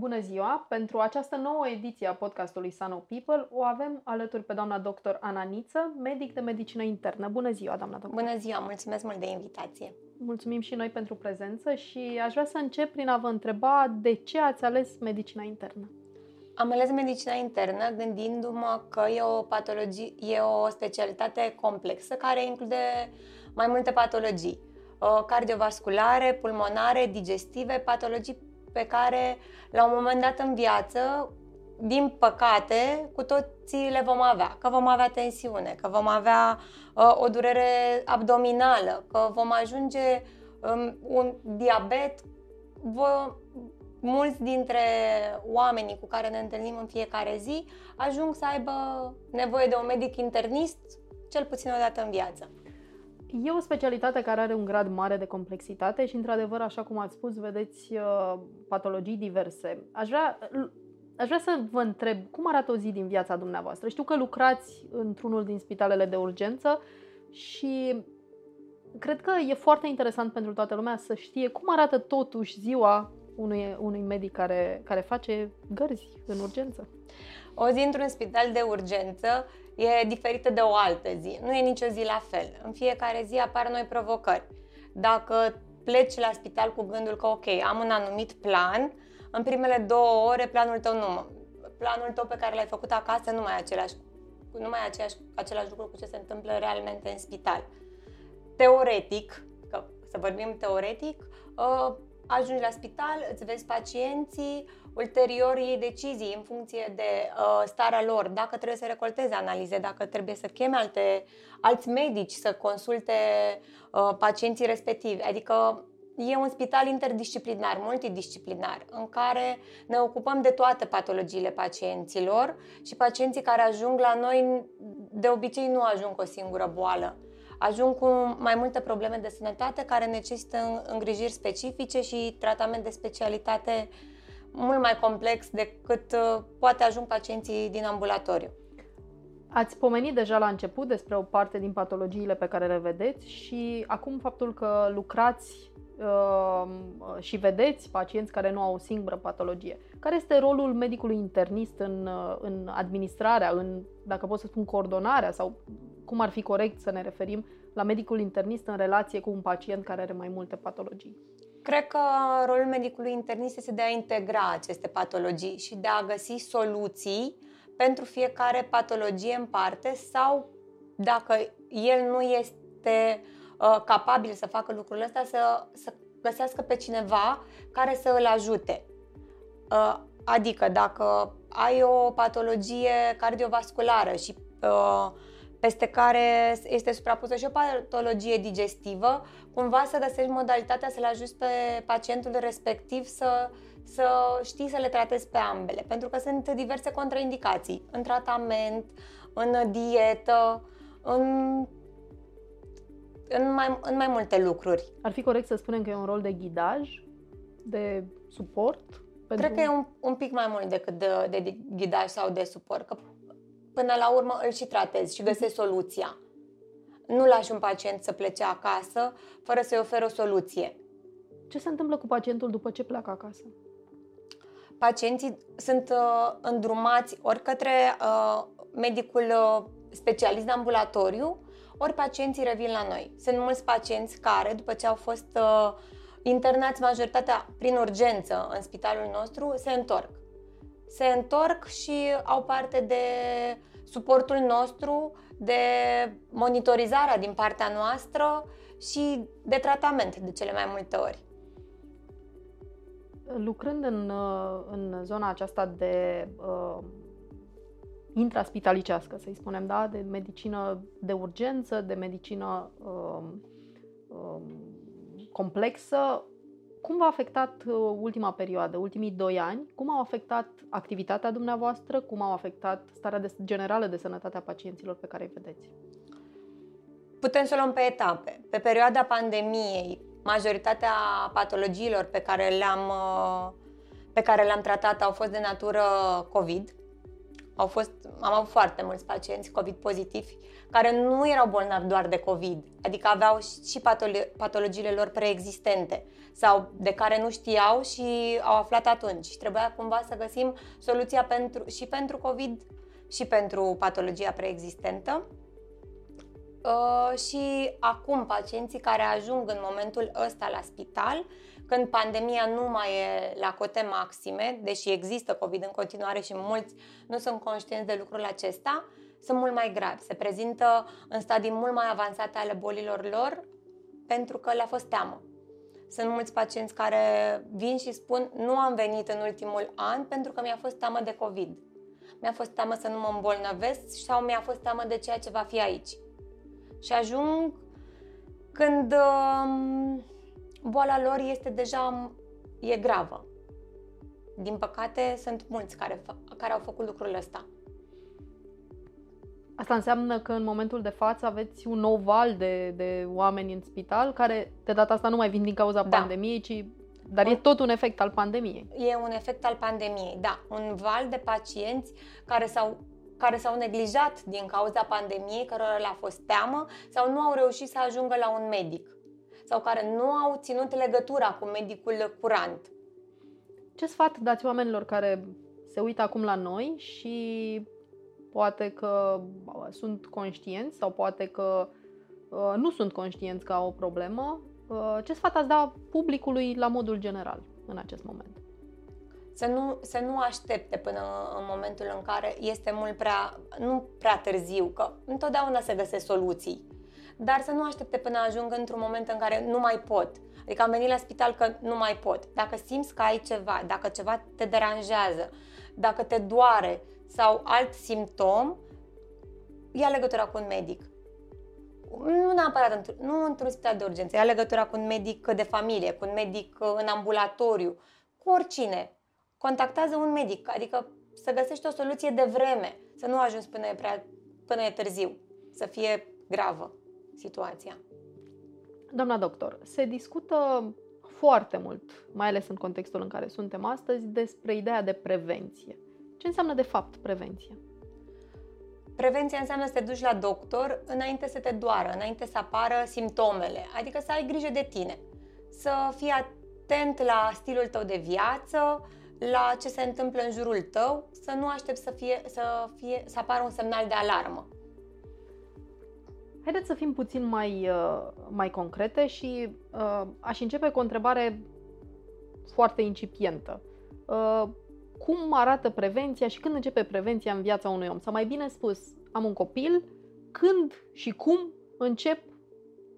Bună ziua! Pentru această nouă ediție a podcastului Sano People o avem alături pe doamna doctor Ana Niță, medic de medicină internă. Bună ziua, doamna doctor! Bună ziua! Mulțumesc mult de invitație! Mulțumim și noi pentru prezență și aș vrea să încep prin a vă întreba de ce ați ales medicina internă. Am ales medicina internă gândindu-mă că e o patologie, e o specialitate complexă care include mai multe patologii uh, cardiovasculare, pulmonare, digestive, patologii pe care la un moment dat în viață, din păcate, cu toții le vom avea. Că vom avea tensiune, că vom avea uh, o durere abdominală, că vom ajunge um, un diabet. Vă, mulți dintre oamenii cu care ne întâlnim în fiecare zi ajung să aibă nevoie de un medic internist cel puțin o dată în viață. E o specialitate care are un grad mare de complexitate și, într-adevăr, așa cum ați spus, vedeți uh, patologii diverse. Aș vrea, aș vrea să vă întreb cum arată o zi din viața dumneavoastră. Știu că lucrați într-unul din spitalele de urgență și cred că e foarte interesant pentru toată lumea să știe cum arată totuși ziua unui, unui medic care, care face gărzi în urgență. O zi într-un spital de urgență e diferită de o altă zi. Nu e nicio zi la fel. În fiecare zi apar noi provocări. Dacă pleci la spital cu gândul că, ok, am un anumit plan, în primele două ore planul tău nu planul tău pe care l-ai făcut acasă nu mai e același, nu mai e același, același lucru cu ce se întâmplă realmente în spital. Teoretic, că să vorbim teoretic, uh, ajungi la spital, îți vezi pacienții, ulterior iei decizii în funcție de uh, starea lor, dacă trebuie să recolteze analize, dacă trebuie să cheme alte, alți medici să consulte uh, pacienții respectivi. Adică e un spital interdisciplinar, multidisciplinar, în care ne ocupăm de toate patologiile pacienților și pacienții care ajung la noi de obicei nu ajung cu o singură boală ajung cu mai multe probleme de sănătate care necesită îngrijiri specifice și tratament de specialitate mult mai complex decât uh, poate ajung pacienții din ambulatoriu. Ați pomenit deja la început despre o parte din patologiile pe care le vedeți și acum faptul că lucrați uh, și vedeți pacienți care nu au o singură patologie. Care este rolul medicului internist în, uh, în administrarea, în, dacă pot să spun, coordonarea sau cum ar fi corect să ne referim la medicul internist în relație cu un pacient care are mai multe patologii? Cred că rolul medicului internist este de a integra aceste patologii și de a găsi soluții pentru fiecare patologie în parte sau dacă el nu este uh, capabil să facă lucrul ăsta, să, să găsească pe cineva care să îl ajute. Uh, adică dacă ai o patologie cardiovasculară și uh, peste care este suprapusă și o patologie digestivă, cumva să găsești modalitatea să-l ajuți pe pacientul respectiv să, să știi să le tratezi pe ambele, pentru că sunt diverse contraindicații în tratament, în dietă, în, în, mai, în mai multe lucruri. Ar fi corect să spunem că e un rol de ghidaj, de suport? Pentru... Cred că e un, un pic mai mult decât de, de ghidaj sau de suport, că până la urmă îl și tratezi și găsești soluția. Nu lași un pacient să plece acasă fără să-i oferi o soluție. Ce se întâmplă cu pacientul după ce pleacă acasă? Pacienții sunt uh, îndrumați ori către uh, medicul uh, specialist de ambulatoriu, ori pacienții revin la noi. Sunt mulți pacienți care, după ce au fost uh, internați majoritatea prin urgență în spitalul nostru, se întorc se întorc și au parte de suportul nostru, de monitorizarea din partea noastră și de tratament de cele mai multe ori. Lucrând în, în zona aceasta de uh, intraspitalicească, să-i spunem, da? de medicină de urgență, de medicină uh, uh, complexă, cum v-a afectat uh, ultima perioadă, ultimii doi ani? Cum au afectat activitatea dumneavoastră? Cum au afectat starea de, generală de sănătate a pacienților pe care îi vedeți? Putem să o luăm pe etape. Pe perioada pandemiei, majoritatea patologiilor pe care le-am, uh, pe care le-am tratat au fost de natură COVID. Au fost, am avut foarte mulți pacienți COVID pozitivi care nu erau bolnavi doar de COVID, adică aveau și patologiile lor preexistente sau de care nu știau și au aflat atunci. Și trebuia cumva să găsim soluția pentru, și pentru COVID și pentru patologia preexistentă. Uh, și acum pacienții care ajung în momentul ăsta la spital, când pandemia nu mai e la cote maxime, deși există COVID în continuare și mulți nu sunt conștienți de lucrul acesta, sunt mult mai gravi. Se prezintă în stadii mult mai avansate ale bolilor lor pentru că le-a fost teamă. Sunt mulți pacienți care vin și spun nu am venit în ultimul an pentru că mi-a fost teamă de COVID. Mi-a fost teamă să nu mă îmbolnăvesc sau mi-a fost teamă de ceea ce va fi aici. Și ajung când uh, boala lor este deja e gravă. Din păcate, sunt mulți care, care au făcut lucrul ăsta. Asta înseamnă că în momentul de față aveți un nou val de, de oameni în spital care de data asta nu mai vin din cauza da. pandemiei, ci dar e tot un efect al pandemiei. E un efect al pandemiei, da. Un val de pacienți care s-au care s-au neglijat din cauza pandemiei, cărora le-a fost teamă sau nu au reușit să ajungă la un medic sau care nu au ținut legătura cu medicul curant. Ce sfat dați oamenilor care se uită acum la noi și poate că sunt conștienți sau poate că uh, nu sunt conștienți că au o problemă? Uh, ce sfat ați da publicului la modul general în acest moment? să nu, să nu aștepte până în momentul în care este mult prea, nu prea târziu, că întotdeauna se găsesc soluții, dar să nu aștepte până ajung într-un moment în care nu mai pot. Adică am venit la spital că nu mai pot. Dacă simți că ai ceva, dacă ceva te deranjează, dacă te doare sau alt simptom, ia legătura cu un medic. Nu neapărat nu într-un spital de urgență, ia legătura cu un medic de familie, cu un medic în ambulatoriu, cu oricine contactează un medic, adică să găsești o soluție de vreme, să nu ajungi până e, prea, până e târziu, să fie gravă situația. Doamna doctor, se discută foarte mult, mai ales în contextul în care suntem astăzi, despre ideea de prevenție. Ce înseamnă de fapt prevenție? Prevenția înseamnă să te duci la doctor înainte să te doară, înainte să apară simptomele, adică să ai grijă de tine, să fii atent la stilul tău de viață, la ce se întâmplă în jurul tău, să nu aștepți să, fie, să, fie, să apară un semnal de alarmă. Haideți să fim puțin mai, uh, mai concrete și uh, aș începe cu o întrebare foarte incipientă. Uh, cum arată prevenția și când începe prevenția în viața unui om? Sau mai bine spus, am un copil, când și cum încep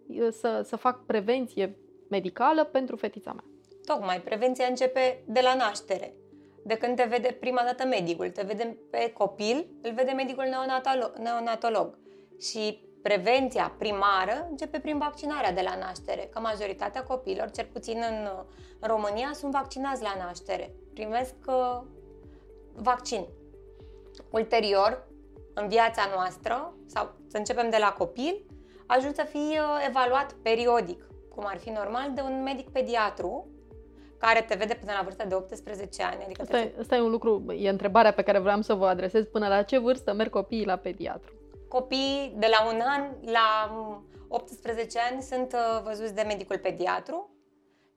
uh, să, să fac prevenție medicală pentru fetița mea? Tocmai, prevenția începe de la naștere. De când te vede prima dată medicul, te vede pe copil, îl vede medicul neonatolog. neonatolog. Și prevenția primară începe prin vaccinarea de la naștere, că majoritatea copiilor, cel puțin în, în România, sunt vaccinați la naștere. Primesc uh, vaccin. Ulterior, în viața noastră, sau să începem de la copil, ajungi să fii uh, evaluat periodic, cum ar fi normal, de un medic pediatru care te vede până la vârsta de 18 ani. Adică asta, e, asta e un lucru, e întrebarea pe care vreau să vă adresez. Până la ce vârstă merg copiii la pediatru? Copiii de la un an la 18 ani sunt uh, văzuți de medicul pediatru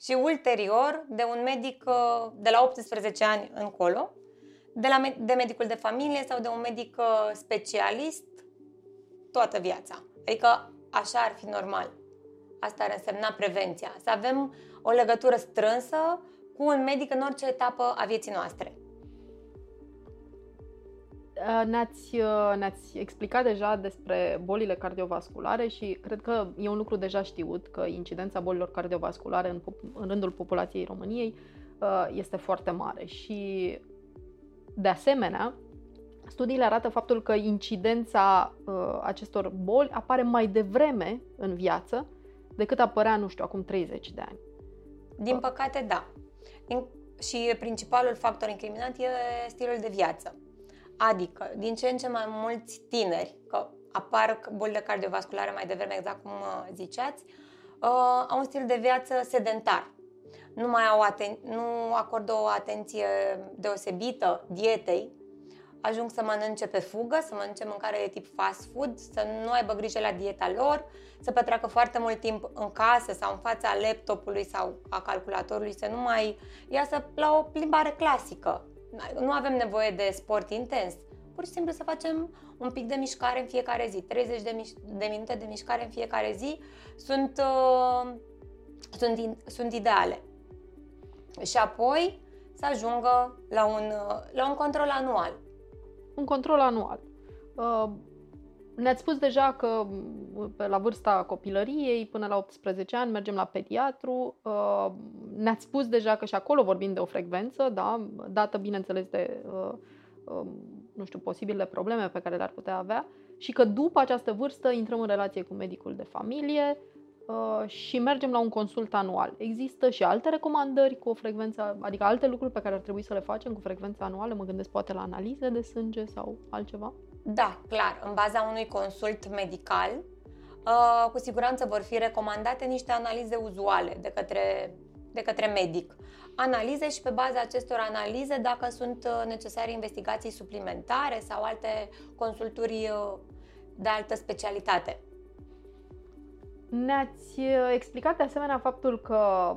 și ulterior de un medic uh, de la 18 ani încolo, de, la, de medicul de familie sau de un medic uh, specialist toată viața. Adică așa ar fi normal. Asta ar însemna prevenția. Să avem o legătură strânsă cu un medic în orice etapă a vieții noastre. Uh, ne-ați, uh, ne-ați explicat deja despre bolile cardiovasculare și cred că e un lucru deja știut că incidența bolilor cardiovasculare în, în rândul populației României uh, este foarte mare și de asemenea studiile arată faptul că incidența acestor boli apare mai devreme în viață decât apărea, nu știu, acum 30 de ani. Din păcate, da. Și principalul factor incriminat e stilul de viață. Adică, din ce în ce mai mulți tineri, că apar bolile cardiovasculare mai devreme, exact cum uh, ziceați, uh, au un stil de viață sedentar. Nu mai au aten- nu acordă o atenție deosebită dietei, ajung să mănânce pe fugă, să mănânce mâncare de tip fast food, să nu aibă grijă la dieta lor, să petreacă foarte mult timp în casă sau în fața laptopului sau a calculatorului, să nu mai iasă la o plimbare clasică. Nu avem nevoie de sport intens. Pur și simplu să facem un pic de mișcare în fiecare zi. 30 de, miș- de minute de mișcare în fiecare zi sunt, uh, sunt, sunt ideale. Și apoi să ajungă la un, uh, la un control anual un control anual. Uh, ne-ați spus deja că pe la vârsta copilăriei, până la 18 ani, mergem la pediatru. Uh, ne-ați spus deja că și acolo vorbim de o frecvență, da, dată, bineînțeles, de, uh, um, nu știu, posibile probleme pe care le-ar putea avea și că după această vârstă intrăm în relație cu medicul de familie, Uh, și mergem la un consult anual. Există și alte recomandări cu o frecvență, adică alte lucruri pe care ar trebui să le facem cu frecvență anuală? Mă gândesc poate la analize de sânge sau altceva? Da, clar. În baza unui consult medical, uh, cu siguranță vor fi recomandate niște analize uzuale de către, de către medic. Analize și pe baza acestor analize, dacă sunt uh, necesare investigații suplimentare sau alte consulturi de altă specialitate. Ne-ați uh, explicat de asemenea faptul că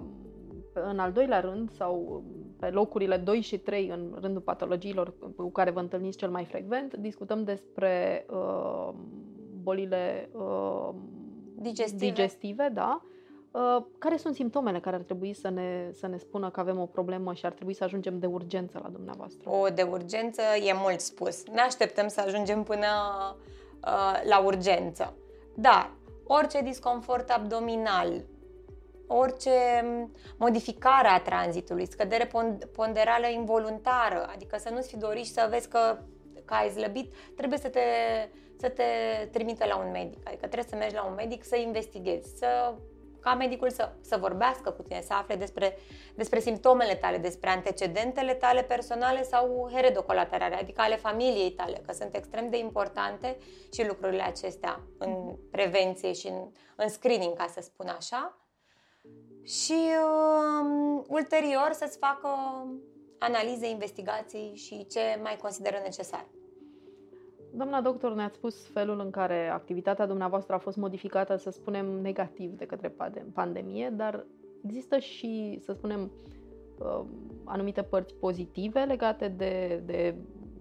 în al doilea rând sau pe locurile 2 și 3 în rândul patologiilor cu care vă întâlniți cel mai frecvent, discutăm despre uh, bolile uh, digestive. digestive, da. Uh, care sunt simptomele care ar trebui să ne, să ne spună că avem o problemă și ar trebui să ajungem de urgență la dumneavoastră? O, de urgență e mult spus. Ne așteptăm să ajungem până uh, la urgență. Dar orice disconfort abdominal, orice modificare a tranzitului, scădere ponderală involuntară, adică să nu-ți fi dorit și să vezi că, că ai slăbit, trebuie să te, să te trimite la un medic. Adică trebuie să mergi la un medic să investighezi, să ca medicul să, să vorbească cu tine, să afle despre, despre simptomele tale, despre antecedentele tale personale sau heredocolaterale, adică ale familiei tale, că sunt extrem de importante și lucrurile acestea în prevenție și în, în screening, ca să spun așa. Și um, ulterior să-ți facă analize, investigații și ce mai consideră necesar. Doamna doctor, ne-ați spus felul în care activitatea dumneavoastră a fost modificată, să spunem, negativ de către pandemie, dar există și, să spunem, uh, anumite părți pozitive legate de, de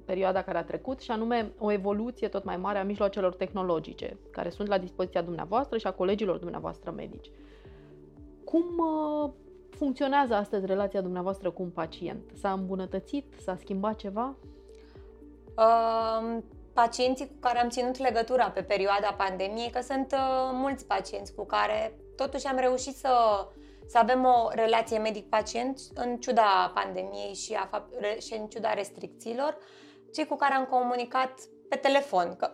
perioada care a trecut și anume o evoluție tot mai mare a mijloacelor tehnologice care sunt la dispoziția dumneavoastră și a colegilor dumneavoastră medici. Cum uh, funcționează astăzi relația dumneavoastră cu un pacient? S-a îmbunătățit? S-a schimbat ceva? Uh, pacienții cu care am ținut legătura pe perioada pandemiei, că sunt uh, mulți pacienți cu care totuși am reușit să, să avem o relație medic-pacient în ciuda pandemiei și, a, și în ciuda restricțiilor, cei cu care am comunicat pe telefon, că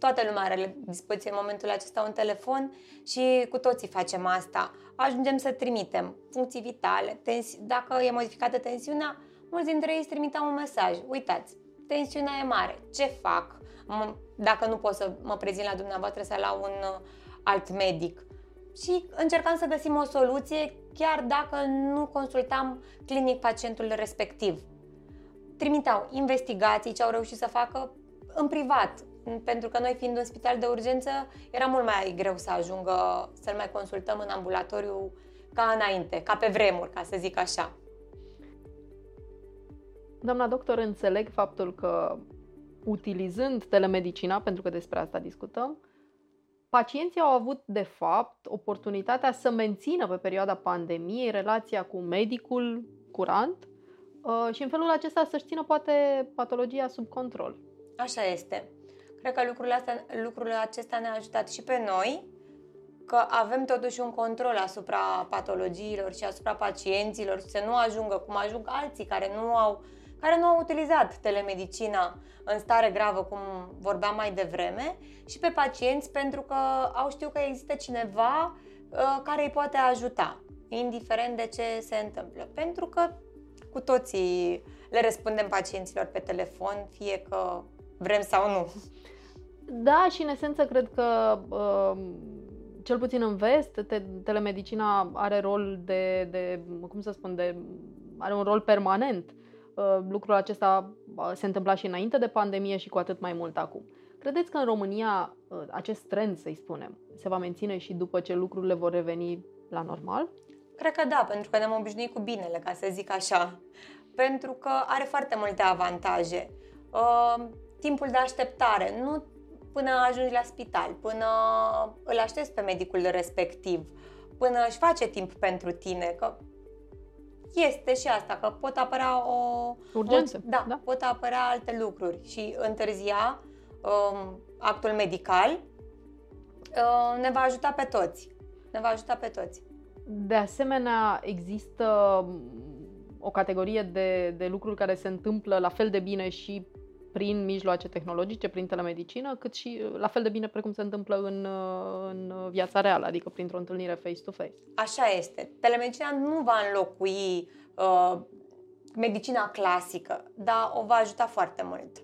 toată lumea are la dispoziție în momentul acesta un telefon și cu toții facem asta. Ajungem să trimitem funcții vitale, tensi- dacă e modificată tensiunea, mulți dintre ei îți trimiteau un mesaj. Uitați, tensiunea e mare, ce fac? Dacă nu pot să mă prezint la dumneavoastră sau la un uh, alt medic. Și încercam să găsim o soluție chiar dacă nu consultam clinic pacientul respectiv. Trimiteau investigații ce au reușit să facă în privat, pentru că noi fiind un spital de urgență, era mult mai greu să ajungă să-l mai consultăm în ambulatoriu ca înainte, ca pe vremuri, ca să zic așa. Doamna doctor, înțeleg faptul că utilizând telemedicina, pentru că despre asta discutăm, pacienții au avut, de fapt, oportunitatea să mențină pe perioada pandemiei relația cu medicul curant uh, și în felul acesta să-și țină poate patologia sub control. Așa este. Cred că lucrurile, astea, lucrurile acestea ne-a ajutat și pe noi, că avem totuși un control asupra patologiilor și asupra pacienților și să nu ajungă cum ajung alții care nu au care nu au utilizat telemedicina în stare gravă, cum vorbeam mai devreme, și pe pacienți pentru că au știut că există cineva uh, care îi poate ajuta. indiferent de ce se întâmplă. Pentru că cu toții le răspundem pacienților pe telefon, fie că vrem sau nu. Da, și în esență cred că uh, cel puțin în vest, te- telemedicina are rol de, de, cum să spun, de, are un rol permanent. Uh, lucrul acesta uh, se întâmpla și înainte de pandemie și cu atât mai mult acum. Credeți că în România uh, acest trend, să-i spunem, se va menține și după ce lucrurile vor reveni la normal? Cred că da, pentru că ne-am obișnuit cu binele, ca să zic așa. Pentru că are foarte multe avantaje. Uh, timpul de așteptare, nu până ajungi la spital, până îl aștepți pe medicul respectiv, până își face timp pentru tine, că este și asta, că pot apărea o... Urgență. O, da, da, pot apărea alte lucruri și întârzia um, actul medical uh, ne va ajuta pe toți. Ne va ajuta pe toți. De asemenea, există o categorie de, de lucruri care se întâmplă la fel de bine și prin mijloace tehnologice, prin telemedicină, cât și la fel de bine precum se întâmplă în, în viața reală, adică printr-o întâlnire face-to-face. Așa este. Telemedicina nu va înlocui uh, medicina clasică, dar o va ajuta foarte mult.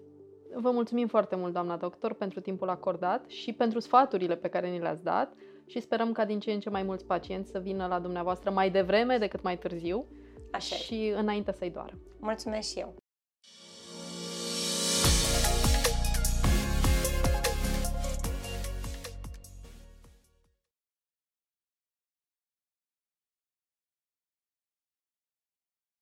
Vă mulțumim foarte mult, doamna doctor, pentru timpul acordat și pentru sfaturile pe care ni le-ați dat și sperăm ca din ce în ce mai mulți pacienți să vină la dumneavoastră mai devreme decât mai târziu Așa și înainte să-i doară. Mulțumesc și eu!